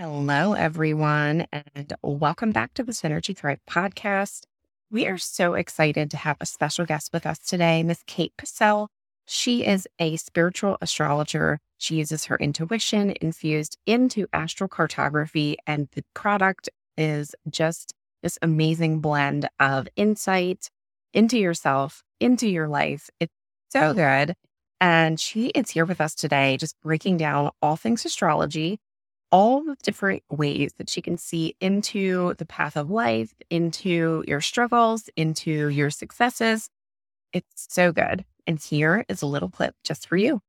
Hello, everyone, and welcome back to the Synergy Thrive podcast. We are so excited to have a special guest with us today, Miss Cait Possehl. She is a spiritual astrologer. She uses her intuition infused into astral cartography, and the product is just this amazing blend of insight into yourself, into your life. It's so good. And she is here with us today, just breaking down all things astrology all the different ways that she can see into the path of life, into your struggles, into your successes. It's so good. And here is a little clip just for you.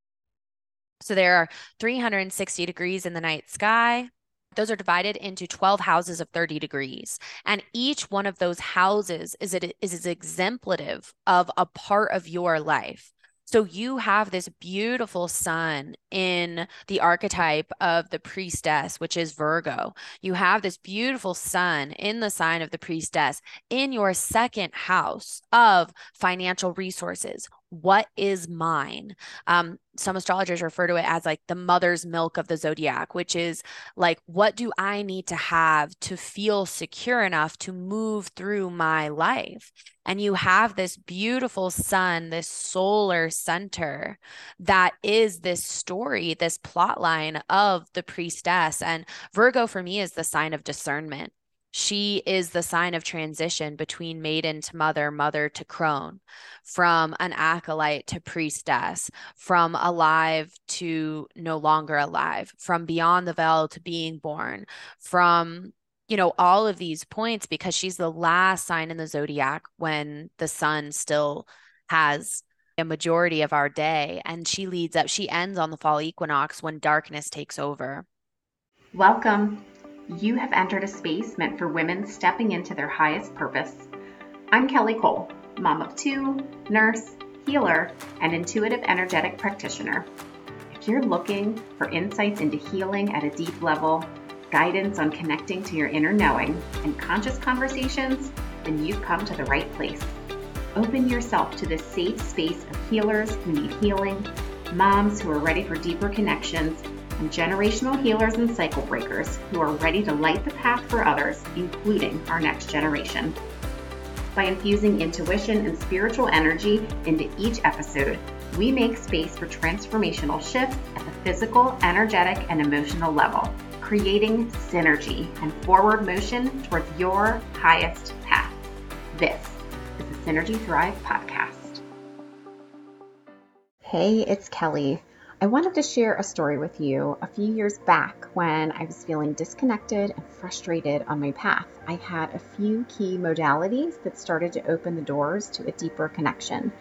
So there are 360 degrees in the night sky. Those are divided into 12 houses of 30 degrees. And each one of those houses is, it, is exemplative of a part of your life. So you have this beautiful sun in the archetype of the priestess, which is Virgo. You have this beautiful sun in the sign of the priestess in your second house of financial resources, what is mine? Um, some astrologers refer to it as like the mother's milk of the zodiac which is like what do i need to have to feel secure enough to move through my life? And you have this beautiful sun this solar center that is this story this plot line of the priestess. And virgo for me is the sign of discernment she is the sign of transition between maiden to mother, mother to crone, from an acolyte to priestess, from alive to no longer alive, from beyond the veil to being born, from you know all of these points because she's the last sign in the zodiac when the sun still has a majority of our day and she leads up she ends on the fall equinox when darkness takes over. Welcome you have entered a space meant for women stepping into their highest purpose. I'm Kelly Cole, mom of two, nurse, healer, and intuitive energetic practitioner. If you're looking for insights into healing at a deep level, guidance on connecting to your inner knowing, and conscious conversations, then you've come to the right place. Open yourself to this safe space of healers who need healing, moms who are ready for deeper connections, and generational healers and cycle breakers who are ready to light the path for others, including our next generation. By infusing intuition and spiritual energy into each episode, we make space for transformational shifts at the physical, energetic, and emotional level, creating synergy and forward motion towards your highest path. This is the Synergy Thrive podcast. Hey, it's Kelly. I wanted to share a story with you a few years back when I was feeling disconnected and frustrated on my path. I had a few key modalities that started to open the doors to a deeper connection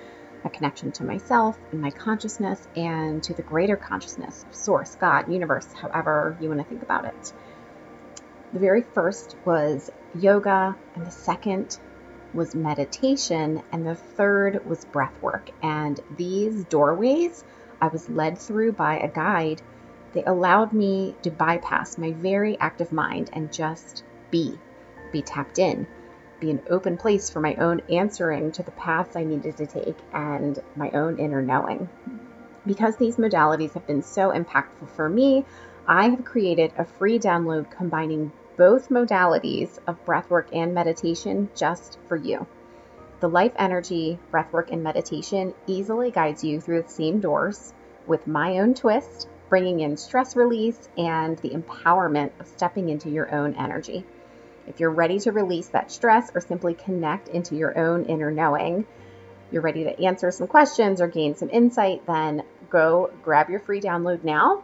a connection to myself and my consciousness and to the greater consciousness of Source, God, universe, however you want to think about it. The very first was yoga, and the second was meditation, and the third was breath work. And these doorways I was led through by a guide, they allowed me to bypass my very active mind and just be, be tapped in, be an open place for my own answering to the paths I needed to take and my own inner knowing. Because these modalities have been so impactful for me, I have created a free download combining both modalities of breathwork and meditation just for you. The life energy, breathwork, and meditation easily guides you through the same doors with my own twist, bringing in stress release and the empowerment of stepping into your own energy. If you're ready to release that stress or simply connect into your own inner knowing, you're ready to answer some questions or gain some insight, then go grab your free download now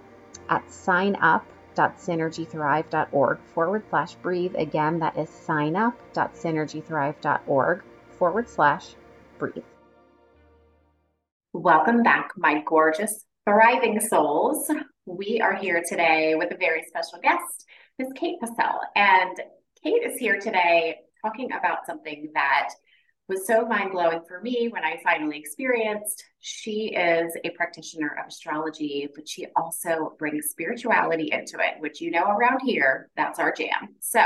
at signup.synergythrive.org forward slash breathe. Again, that is signup.synergythrive.org forward slash breathe. Welcome back, my gorgeous, thriving souls. We are here today with a very special guest, Ms. Cait Possehl. And Cait is here today talking about something that was so mind blowing for me when I finally experienced. She is a practitioner of astrology, but she also brings spirituality into it, which you know around here, that's our jam. So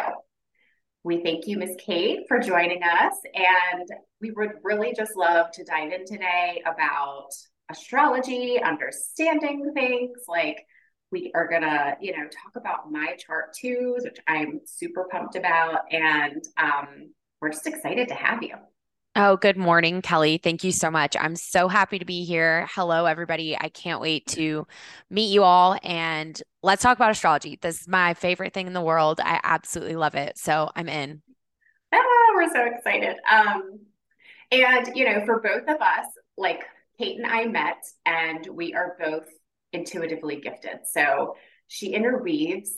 we thank you, Ms. Cait, for joining us. And we would really just love to dive in today about astrology, understanding things like we are gonna, you know, talk about my chart twos, which I'm super pumped about, and um, we're just excited to have you. Oh, good morning, Kelly. Thank you so much. I'm so happy to be here. Hello, everybody. I can't wait to meet you all and let's talk about astrology. This is my favorite thing in the world. I absolutely love it. So I'm in. Ah, we're so excited. Um, and, you know, for both of us, like Cait and I met, and we are both intuitively gifted. So she interweaves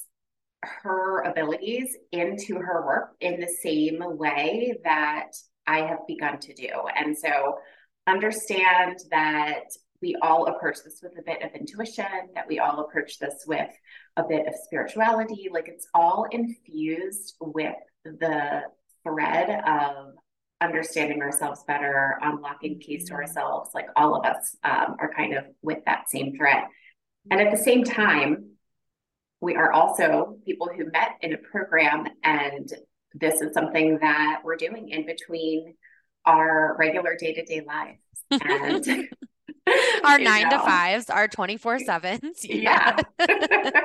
her abilities into her work in the same way that I have begun to do. And so understand that we all approach this with a bit of intuition, that we all approach this with a bit of spirituality. Like it's all infused with the thread of understanding ourselves better, unlocking keys to mm-hmm. ourselves. Like all of us um, are kind of with that same thread. And at the same time, we are also people who met in a program and this is something that we're doing in between our regular day-to-day lives and our nine know. to fives our 24 sevens yeah, yeah.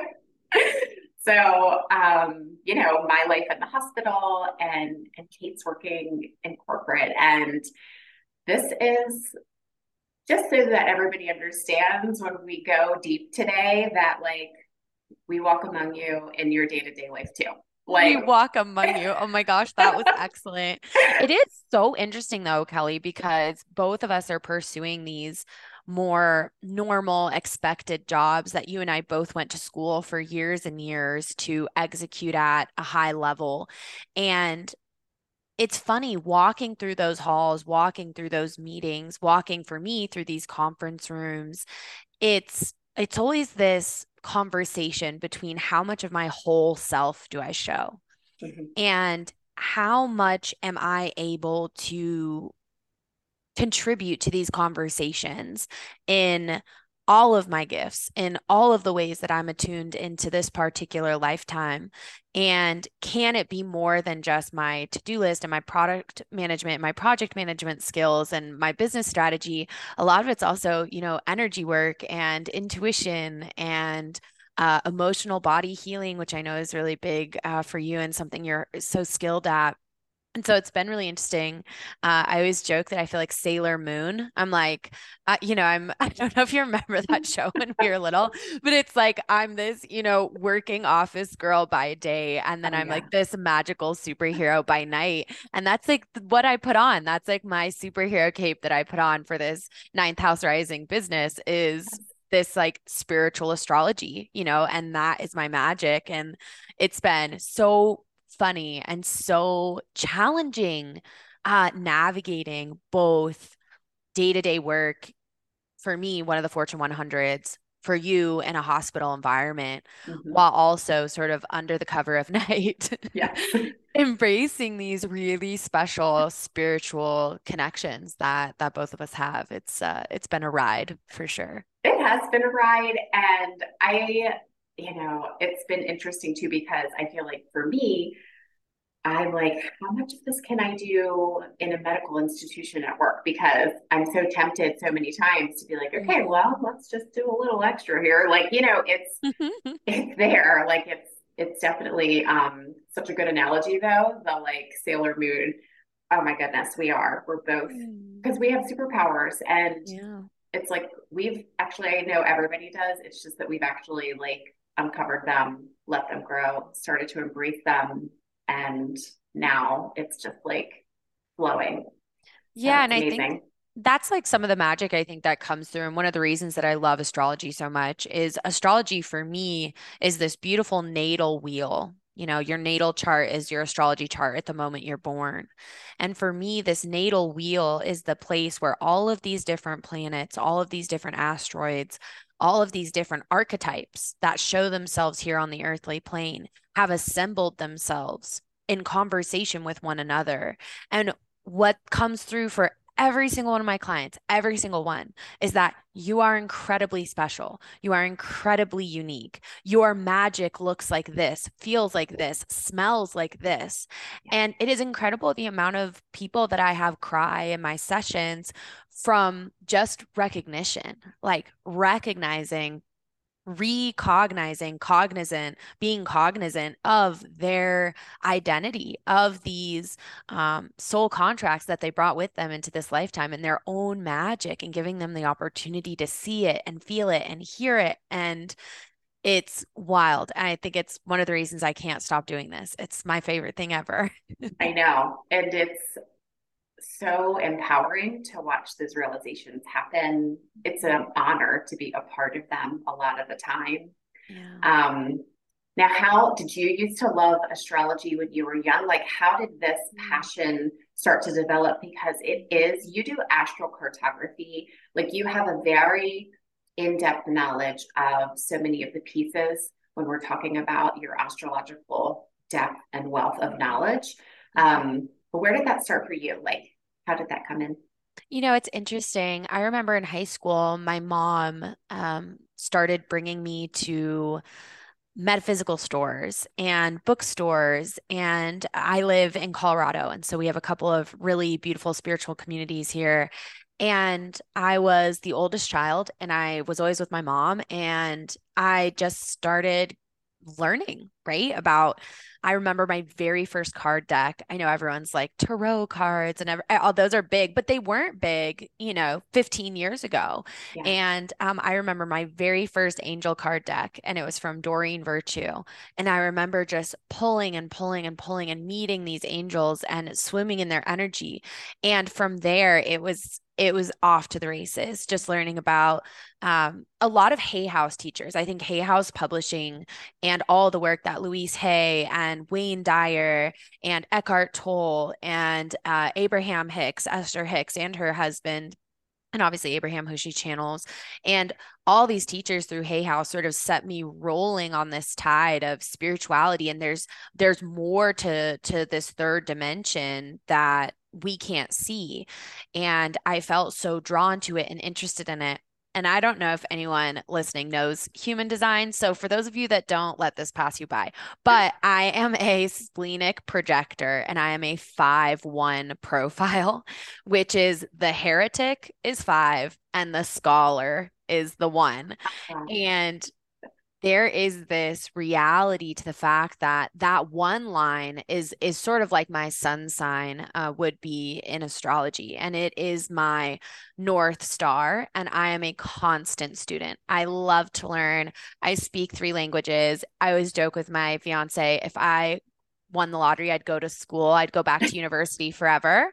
so um, you know my life in the hospital and and Cait's working in corporate and this is just so that everybody understands when we go deep today that like we walk among you in your day-to-day life too like we walk among you. Oh my gosh, that was excellent. It is so interesting though, Kelly, because both of us are pursuing these more normal expected jobs that you and I both went to school for years and years to execute at a high level. And it's funny walking through those halls, walking through those meetings, walking for me through these conference rooms. It's it's always this conversation between how much of my whole self do I show mm-hmm. and how much am I able to contribute to these conversations in all of my gifts in all of the ways that I'm attuned into this particular lifetime? And can it be more than just my to do list and my product management, my project management skills, and my business strategy? A lot of it's also, you know, energy work and intuition and uh, emotional body healing, which I know is really big uh, for you and something you're so skilled at. And so it's been really interesting. Uh, I always joke that I feel like Sailor Moon. I'm like, uh, you know, I'm, I don't know if you remember that show when we were little, but it's like I'm this, you know, working office girl by day. And then oh, I'm yeah. like this magical superhero by night. And that's like what I put on. That's like my superhero cape that I put on for this ninth house rising business is this like spiritual astrology, you know, and that is my magic. And it's been so funny and so challenging uh, navigating both day to day work. For me, one of the Fortune 100s, for you in a hospital environment, mm-hmm. while also sort of under the cover of night, yeah. embracing these really special spiritual connections that that both of us have. It's uh, it's been a ride for sure. It has been a ride, and I, you know, it's been interesting too because I feel like for me, I'm like, how much of this can I do in a medical institution at work? Because I'm so tempted so many times to be like, okay, mm-hmm. well, let's just do a little extra here. Like, you know, it's it's there. Like it's it's definitely um such a good analogy though. The like Sailor Moon. Oh my goodness, we are. We're both because mm. we have superpowers and yeah. it's like we've actually I know everybody does. It's just that we've actually like uncovered them, let them grow, started to embrace them and now it's just like flowing. Yeah, and amazing. I think that's like some of the magic I think that comes through. And one of the reasons that I love astrology so much is astrology for me is this beautiful natal wheel. You know, your natal chart is your astrology chart at the moment you're born. And for me, this natal wheel is the place where all of these different planets, all of these different asteroids, all of these different archetypes that show themselves here on the earthly plane have assembled themselves in conversation with one another. And what comes through for every single one of my clients, every single one, is that you are incredibly special. You are incredibly unique. Your magic looks like this, feels like this, smells like this. And it is incredible the amount of people that I have cry in my sessions from just recognition, like recognizing recognizing, cognizant, being cognizant of their identity, of these um, soul contracts that they brought with them into this lifetime and their own magic, and giving them the opportunity to see it and feel it and hear it. And it's wild. And I think it's one of the reasons I can't stop doing this. It's my favorite thing ever. I know. And it's so empowering to watch those realizations happen. It's an honor to be a part of them a lot of the time. Yeah. Um, now, how did you used to love astrology when you were young? Like, how did this mm. passion start to develop? Because it is, you do astral cartography, like, you have a very in depth knowledge of so many of the pieces when we're talking about your astrological depth and wealth of knowledge. Um, but where did that start for you? Like, how did that come in? You know, it's interesting. I remember in high school, my mom um, started bringing me to metaphysical stores and bookstores. And I live in Colorado. And so we have a couple of really beautiful spiritual communities here. And I was the oldest child, and I was always with my mom. And I just started learning, right? About, I remember my very first card deck. I know everyone's like tarot cards and every, all those are big, but they weren't big, you know, 15 years ago. Yeah. And um, I remember my very first angel card deck, and it was from Doreen Virtue. And I remember just pulling and pulling and pulling and meeting these angels and swimming in their energy. And from there, it was it was off to the races just learning about um, a lot of hay house teachers. I think hay house publishing and all the work that louise hay and wayne dyer and eckhart tolle and uh, abraham hicks esther hicks and her husband and obviously Abraham who she channels and all these teachers through Hay House sort of set me rolling on this tide of spirituality and there's there's more to to this third dimension that we can't see. And I felt so drawn to it and interested in it. And I don't know if anyone listening knows human design. So, for those of you that don't, let this pass you by. But I am a splenic projector and I am a 5 1 profile, which is the heretic is five and the scholar is the one. And there is this reality to the fact that that one line is is sort of like my sun sign uh, would be in astrology and it is my north star and i am a constant student. I love to learn. I speak three languages. I always joke with my fiance if i won the lottery i'd go to school. I'd go back to university forever.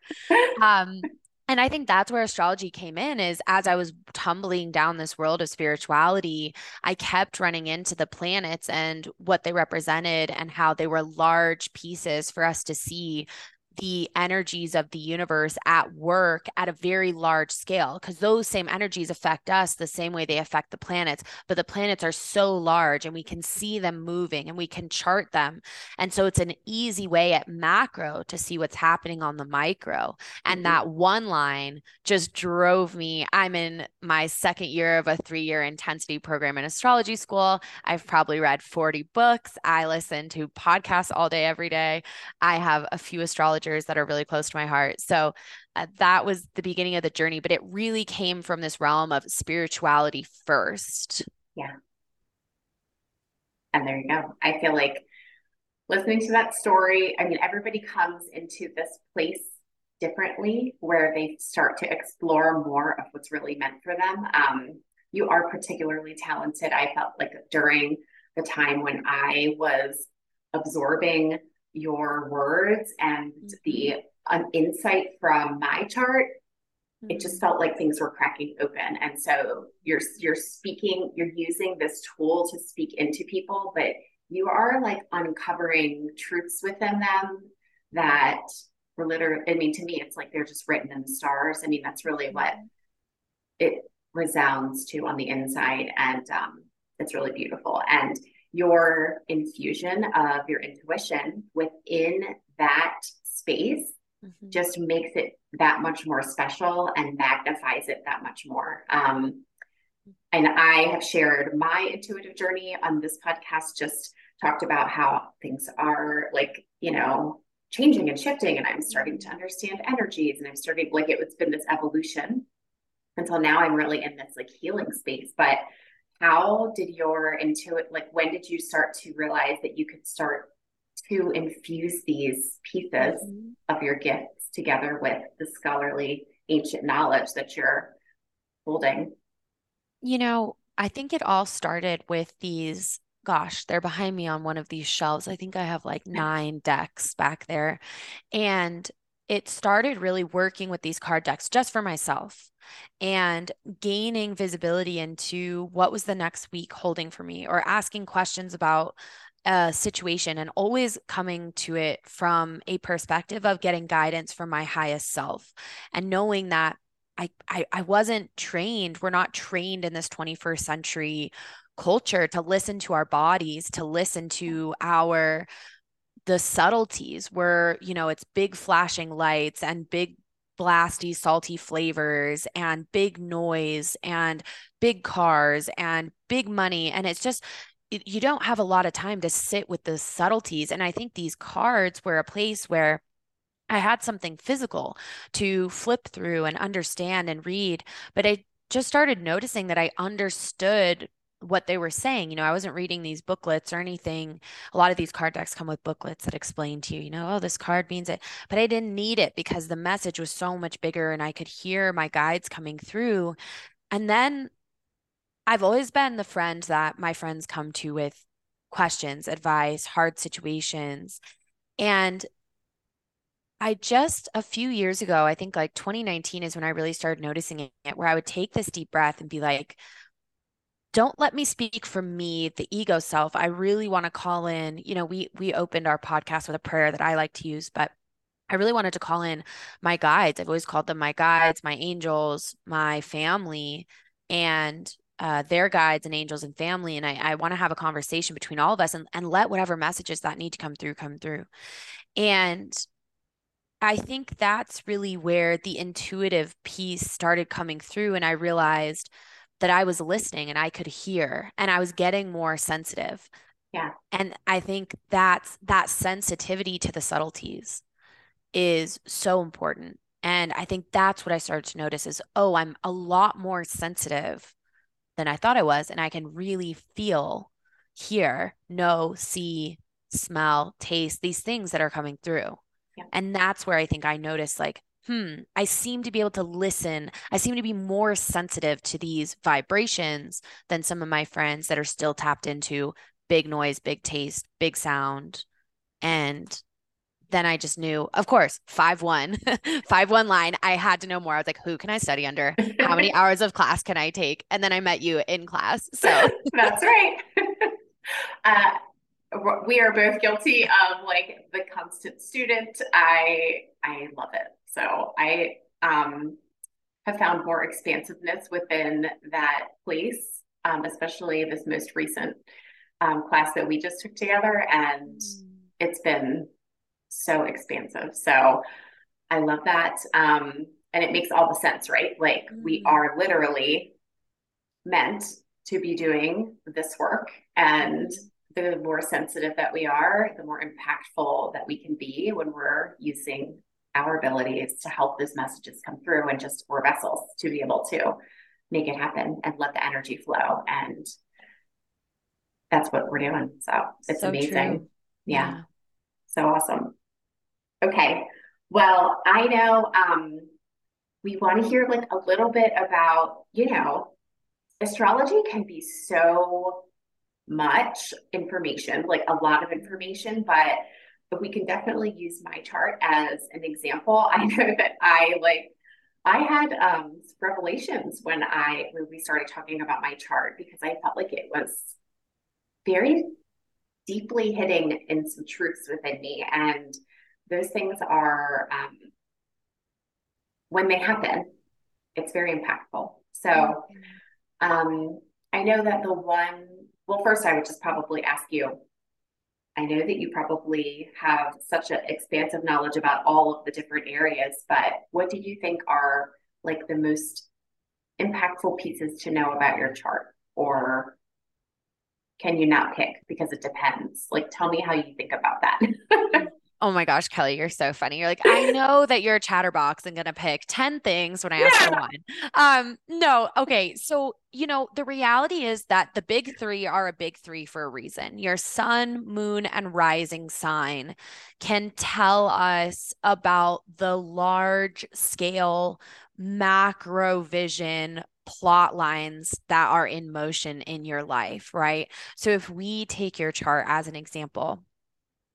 Um and i think that's where astrology came in is as i was tumbling down this world of spirituality i kept running into the planets and what they represented and how they were large pieces for us to see the energies of the universe at work at a very large scale because those same energies affect us the same way they affect the planets but the planets are so large and we can see them moving and we can chart them. And so it's an easy way at macro to see what's happening on the micro. And mm-hmm. that one line just drove me. I'm in my second year of a 3 year intensity program in astrology school. I've probably read 40 books. I listen to podcasts all day every day. I have a few astrology that are really close to my heart. So uh, that was the beginning of the journey, but it really came from this realm of spirituality first. Yeah. And there you go. I feel like listening to that story, I mean, everybody comes into this place differently where they start to explore more of what's really meant for them. Um, you are particularly talented. I felt like during the time when I was absorbing your words and mm-hmm. the an insight from my chart mm-hmm. it just mm-hmm. felt like things were cracking open and so you're you're speaking you're using this tool to speak into people but you are like uncovering truths within them that were literally i mean to me it's like they're just written in the stars i mean that's really what mm-hmm. it resounds to on the inside and um, it's really beautiful and your infusion of your intuition within that space mm-hmm. just makes it that much more special and magnifies it that much more. Um, and I have shared my intuitive journey on this podcast, just talked about how things are like, you know, changing and shifting. And I'm starting to understand energies and I'm starting, like, it, it's been this evolution until now I'm really in this like healing space. But how did your intuit like when did you start to realize that you could start to infuse these pieces mm-hmm. of your gifts together with the scholarly ancient knowledge that you're holding? You know, I think it all started with these gosh, they're behind me on one of these shelves. I think I have like nine decks back there. And it started really working with these card decks just for myself and gaining visibility into what was the next week holding for me or asking questions about a situation and always coming to it from a perspective of getting guidance from my highest self and knowing that I, I I wasn't trained. We're not trained in this 21st century culture to listen to our bodies, to listen to our the subtleties where, you know, it's big flashing lights and big blasty, salty flavors and big noise and big cars and big money. And it's just, you don't have a lot of time to sit with the subtleties. And I think these cards were a place where I had something physical to flip through and understand and read. But I just started noticing that I understood what they were saying. You know, I wasn't reading these booklets or anything. A lot of these card decks come with booklets that explain to you, you know, oh, this card means it. But I didn't need it because the message was so much bigger and I could hear my guides coming through. And then I've always been the friend that my friends come to with questions, advice, hard situations. And I just a few years ago, I think like 2019 is when I really started noticing it, where I would take this deep breath and be like, don't let me speak for me the ego self i really want to call in you know we we opened our podcast with a prayer that i like to use but i really wanted to call in my guides i've always called them my guides my angels my family and uh, their guides and angels and family and i, I want to have a conversation between all of us and, and let whatever messages that need to come through come through and I think that's really where the intuitive piece started coming through. And I realized that I was listening and I could hear and I was getting more sensitive. Yeah. And I think that's that sensitivity to the subtleties is so important. And I think that's what I started to notice is, oh, I'm a lot more sensitive than I thought I was. And I can really feel, hear, know, see, smell, taste these things that are coming through. Yeah. And that's where I think I noticed like, hmm, I seem to be able to listen. I seem to be more sensitive to these vibrations than some of my friends that are still tapped into big noise, big taste, big sound. And then I just knew, of course, five one, five one line. I had to know more. I was like, who can I study under? How many hours of class can I take? And then I met you in class. So that's right. uh, we are both guilty of like the constant student. I I love it. So I um, have found more expansiveness within that place, um, especially this most recent um, class that we just took together. And mm. it's been so expansive. So I love that. Um, and it makes all the sense, right? Like mm. we are literally meant to be doing this work. And the more sensitive that we are, the more impactful that we can be when we're using our abilities to help those messages come through and just we're vessels to be able to make it happen and let the energy flow. And that's what we're doing. So it's so amazing. Yeah. yeah. So awesome. Okay. Well, I know um, we want to hear like a little bit about, you know, astrology can be so much information, like a lot of information, but we can definitely use my chart as an example. I know that I like I had um, revelations when I when we started talking about my chart because I felt like it was very deeply hitting in some truths within me, and those things are um, when they happen, it's very impactful. So mm-hmm. um, I know that the one. Well, first I would just probably ask you I know that you probably have such an expansive knowledge about all of the different areas, but what do you think are like the most impactful pieces to know about your chart? Or can you not pick because it depends? Like, tell me how you think about that. Oh my gosh, Kelly, you're so funny. You're like, I know that you're a chatterbox and gonna pick 10 things when I ask yeah. for one. Um, no, okay. So, you know, the reality is that the big three are a big three for a reason. Your sun, moon, and rising sign can tell us about the large scale macro vision plot lines that are in motion in your life, right? So if we take your chart as an example,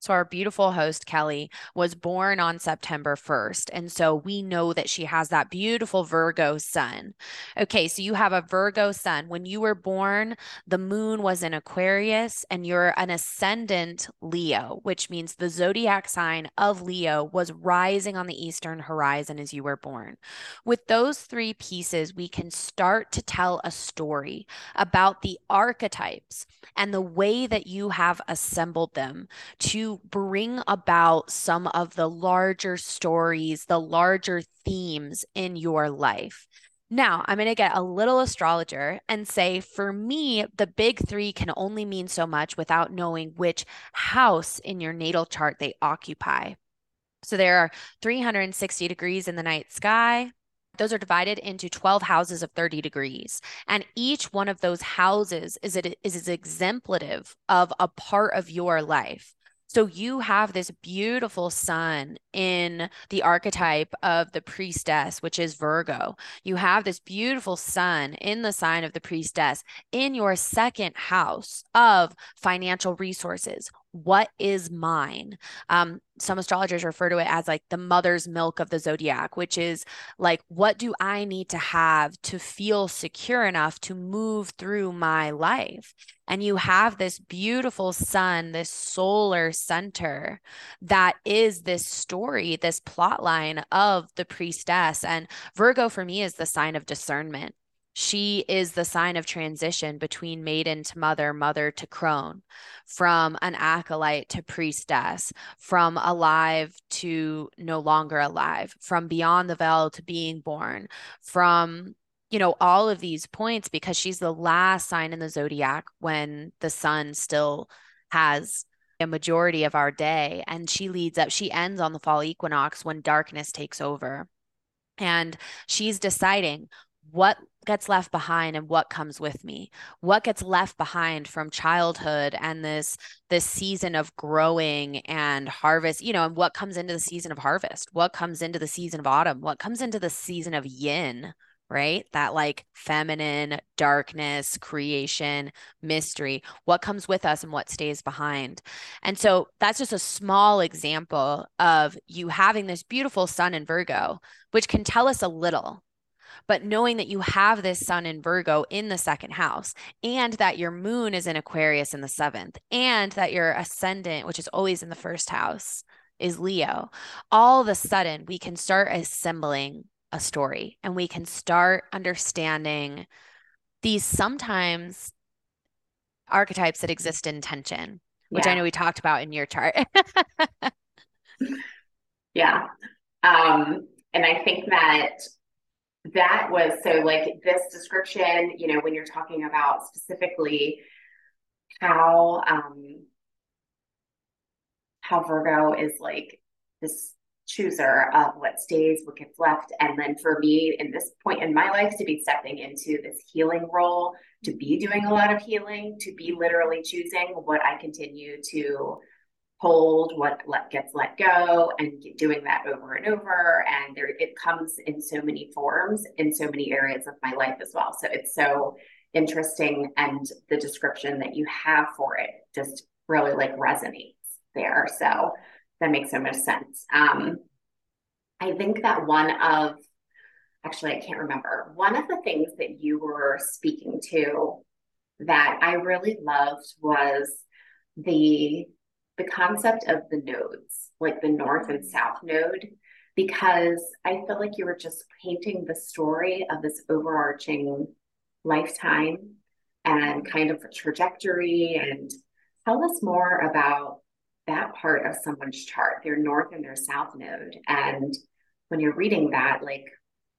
so, our beautiful host, Kelly, was born on September 1st. And so we know that she has that beautiful Virgo sun. Okay, so you have a Virgo sun. When you were born, the moon was in Aquarius and you're an ascendant Leo, which means the zodiac sign of Leo was rising on the eastern horizon as you were born. With those three pieces, we can start to tell a story about the archetypes and the way that you have assembled them to bring about some of the larger stories, the larger themes in your life. Now, I'm going to get a little astrologer and say, for me, the big three can only mean so much without knowing which house in your natal chart they occupy. So there are 360 degrees in the night sky. Those are divided into 12 houses of 30 degrees. And each one of those houses is, it, is exemplative of a part of your life. So you have this beautiful sun in the archetype of the priestess, which is Virgo. You have this beautiful sun in the sign of the priestess in your second house of financial resources, what is mine? Um, some astrologers refer to it as like the mother's milk of the zodiac which is like what do i need to have to feel secure enough to move through my life? And you have this beautiful sun this solar center that is this story this plot line of the priestess. And virgo for me is the sign of discernment she is the sign of transition between maiden to mother, mother to crone, from an acolyte to priestess, from alive to no longer alive, from beyond the veil to being born, from you know all of these points because she's the last sign in the zodiac when the sun still has a majority of our day and she leads up she ends on the fall equinox when darkness takes over. And she's deciding what gets left behind and what comes with me. What gets left behind from childhood and this this season of growing and harvest you know and what comes into the season of harvest what comes into the season of autumn what comes into the season of yin right? That like feminine darkness creation mystery what comes with us and what stays behind. And so that's just a small example of you having this beautiful sun in virgo which can tell us a little but knowing that you have this sun in Virgo in the second house and that your moon is in Aquarius in the seventh and that your ascendant, which is always in the first house, is Leo, all of a sudden we can start assembling a story and we can start understanding these sometimes archetypes that exist in tension, which yeah. I know we talked about in your chart. yeah. Um, and I think that that was so like this description, you know, when you're talking about specifically how um how Virgo is like this chooser of what stays, what gets left. And then for me, in this point in my life, to be stepping into this healing role, to be doing a lot of healing, to be literally choosing what I continue to hold what let, gets let go and doing that over and over. And there it comes in so many forms in so many areas of my life as well. So it's so interesting and the description that you have for it just really like resonates there. So that makes so much sense. Um i think that one of actually i can't remember. One of the things that you were speaking to that i really loved was the the concept of the nodes, like the north and south node, because I feel like you were just painting the story of this overarching lifetime and kind of trajectory. And tell us more about that part of someone's chart, their north and their south node. And when you're reading that, like,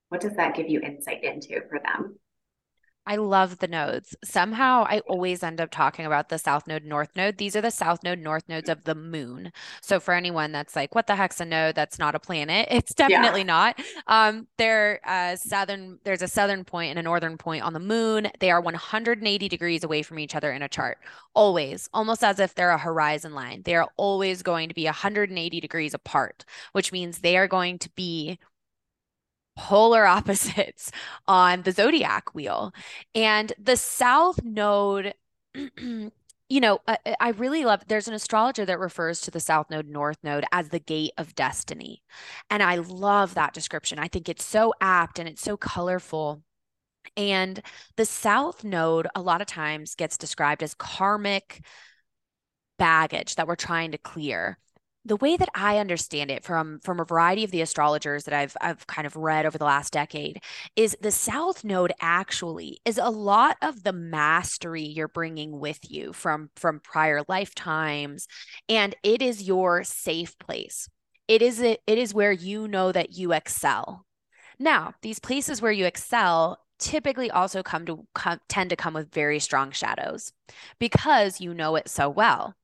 what does that give you insight into for them? I love the nodes. Somehow I always end up talking about the south node, north node. These are the south node, north nodes of the moon. So for anyone that's like, what the heck's a node? That's not a planet. It's definitely yeah. not. Um, there uh southern, there's a southern point and a northern point on the moon. They are 180 degrees away from each other in a chart. Always, almost as if they're a horizon line. They are always going to be 180 degrees apart, which means they are going to be polar opposites on the zodiac wheel. And the south node, you know, I, I, really love there's an astrologer that refers to the south node, north node as the gate of destiny. And I love that description. I think it's so apt and it's so colorful. And the south node, a lot of times, gets described as karmic baggage that we're trying to clear the way that I understand it from from a variety of the astrologers that I've I've kind of read over the last decade is the south node actually is a lot of the mastery you're bringing with you from from prior lifetimes and it is your safe place. It is it, it is where you know that you excel. Now, these places where you excel typically also come to come, tend to come with very strong shadows because you know it so well.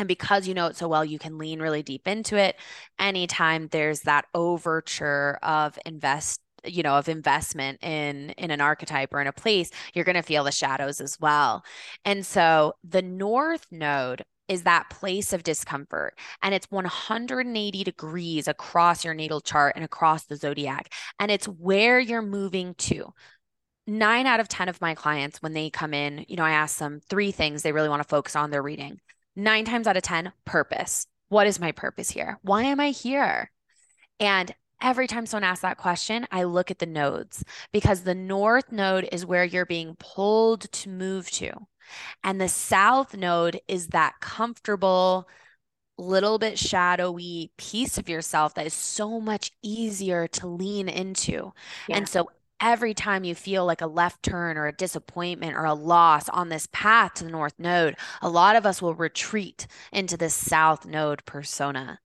And because you know it so well, you can lean really deep into it. Anytime there's that overture of invest you know of investment in in an archetype or in a place you're going to feel the shadows as well and so the north node is that place of discomfort and it's 180 degrees across your natal chart and across the zodiac and it's where you're moving to nine out of 10 of my clients, when they come in, you know, I ask them three things they really want to focus on their reading nine times out of 10, purpose. What is my purpose here? Why am I here? And every time someone asks that question, I look at the nodes because the north node is where you're being pulled to move to. And the south node is that comfortable, little bit shadowy piece of yourself that is so much easier to lean into. Yeah. And so every time you feel like a left turn or a disappointment or a loss on this path to the north node, a lot of us will retreat into this south node persona.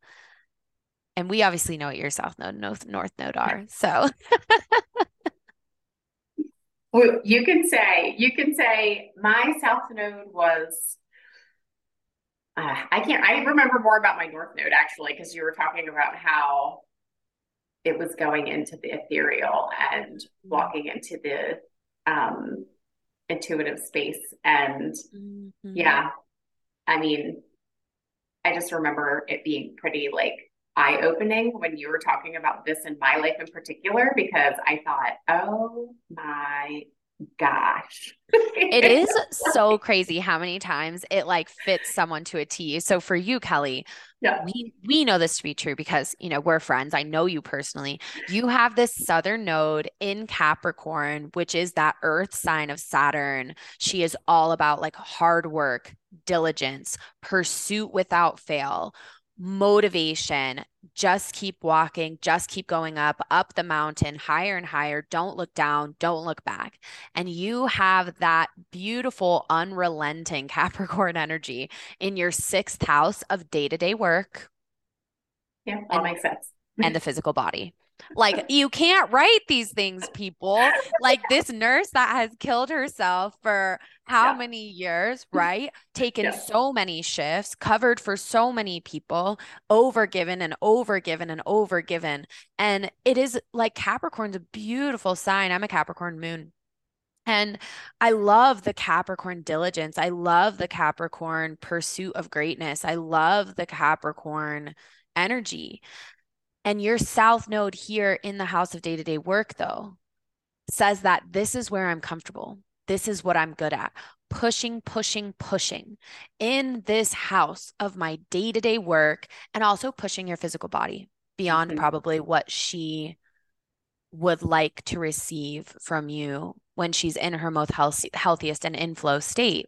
And we obviously know what your south node and north, north node are. So well, you can say, you can say my south node was uh, I can't I remember more about my north node actually because you were talking about how it was going into the ethereal and walking into the um, intuitive space. And mm-hmm. yeah, I mean, I just remember it being pretty like eye opening when you were talking about this in my life in particular, because I thought, oh my gosh. It is so crazy how many times it like fits someone to a T. So for you, Kelly, yeah. we we know this to be true because you know we're friends. I know you personally. You have this southern node in Capricorn, which is that earth sign of Saturn. She is all about like hard work, diligence, pursuit without fail motivation. Just keep walking just keep going up up the mountain higher and higher. Don't look down don't look back. And you have that beautiful unrelenting capricorn energy in your sixth house of day-to-day work yeah that makes sense. and the physical body like you can't write these things, people. Like this nurse that has killed herself for how yeah. many years, right? Taken yeah. so many shifts, covered for so many people, overgiven and overgiven and overgiven. And it is like Capricorn's a beautiful sign. I'm a Capricorn moon. And I love the Capricorn diligence. I love the Capricorn pursuit of greatness. I love the Capricorn energy. And your south node here in the house of day to day work, though, says that this is where I'm comfortable. This is what I'm good at. Pushing, pushing, pushing in this house of my day to day work and also pushing your physical body beyond mm-hmm. probably what she would like to receive from you when she's in her most healthy, healthiest and in flow state.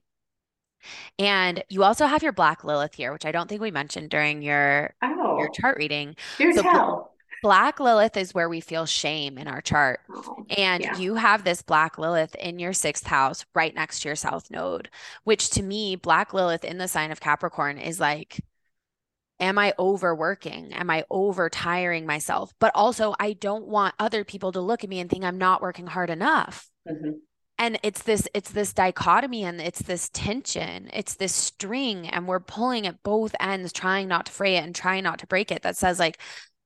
And you also have your Black Lilith here, which I don't think we mentioned during your oh, your chart reading. Do so. Black Lilith is where we feel shame in our chart. Oh, and yeah. you have this Black Lilith in your sixth house right next to your South Node, which to me, Black Lilith in the sign of Capricorn is like, am I overworking? Am I over tiring myself? But also, I don't want other people to look at me and think I'm not working hard enough. Mm-hmm. And it's this it's this dichotomy and it's this tension it's this string and we're pulling at both ends trying not to fray it and trying not to break it that says like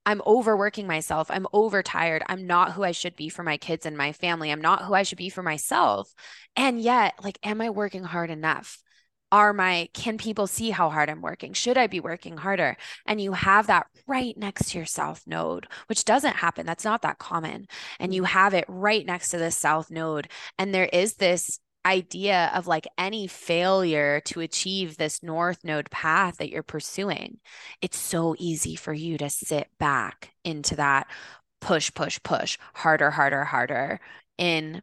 I'm overworking myself. I'm overtired. I'm not who I should be for my kids and my family. I'm not who I should be for myself. And yet, like, am I working hard enough? Are my, can people see how hard I'm working? Should I be working harder? And you have that right next to your south node, which doesn't happen. That's not that common. And you mm. have it right next to the south node. And there is this idea of like any failure to achieve this north node path that you're pursuing, it's so easy for you to sit back into that push, push, push, harder, harder, harder in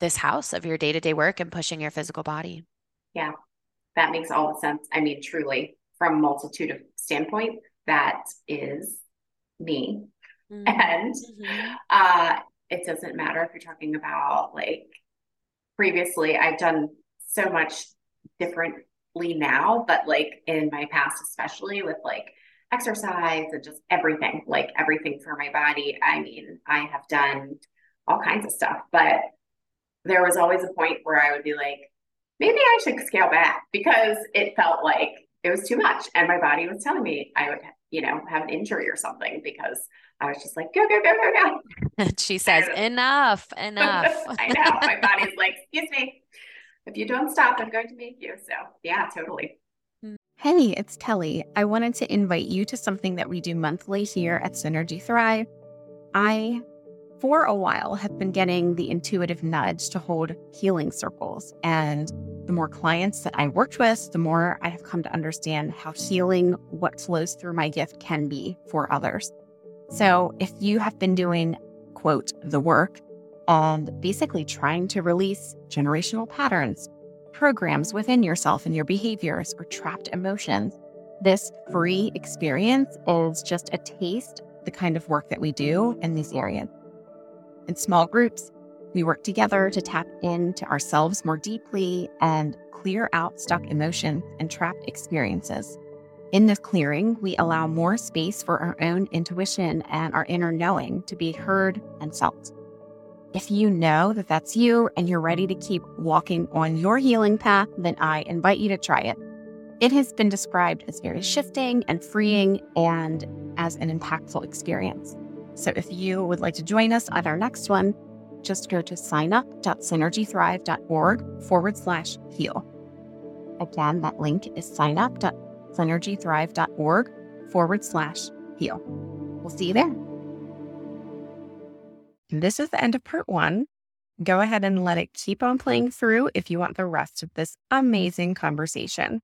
this house of your day to day work and pushing your physical body. Yeah, that makes all the sense. I mean, truly, from multitude of standpoint, that is me. Mm-hmm. And mm-hmm. uh, it doesn't matter if you're talking about like previously I've done so much differently now, but like in my past, especially with like exercise and just everything, like everything for my body. I mean, I have done all kinds of stuff, but there was always a point where I would be like, maybe I should scale back because it felt like it was too much. And my body was telling me I would, you know, have an injury or something because I was just like, go, go, go, go, go. she says, enough, enough. I know. My body's like, excuse me. If you don't stop, I'm going to make you. So, yeah, totally. Hey, it's Kelly. I wanted to invite you to something that we do monthly here at Synergy Thrive. I, for a while, have been getting the intuitive nudge to hold healing circles. And the more clients that I worked with, the more I have come to understand how healing what flows through my gift can be for others. So if you have been doing, quote, the work and basically trying to release generational patterns, programs within yourself and your behaviors, or trapped emotions, this free experience is just a taste the kind of work that we do in these areas. In small groups, we work together to tap into ourselves more deeply and clear out stuck emotions and trapped experiences. In this clearing, we allow more space for our own intuition and our inner knowing to be heard and felt. If you know that that's you and you're ready to keep walking on your healing path, then I invite you to try it. It has been described as very shifting and freeing and as an impactful experience. So if you would like to join us at our next one, just go to signup.synergythrive.org forward slash heal. Again, that link is signup.synergythrive.org synergythrive.org forward slash heal. We'll see you there. This is the end of part one. Go ahead and let it keep on playing through if you want the rest of this amazing conversation.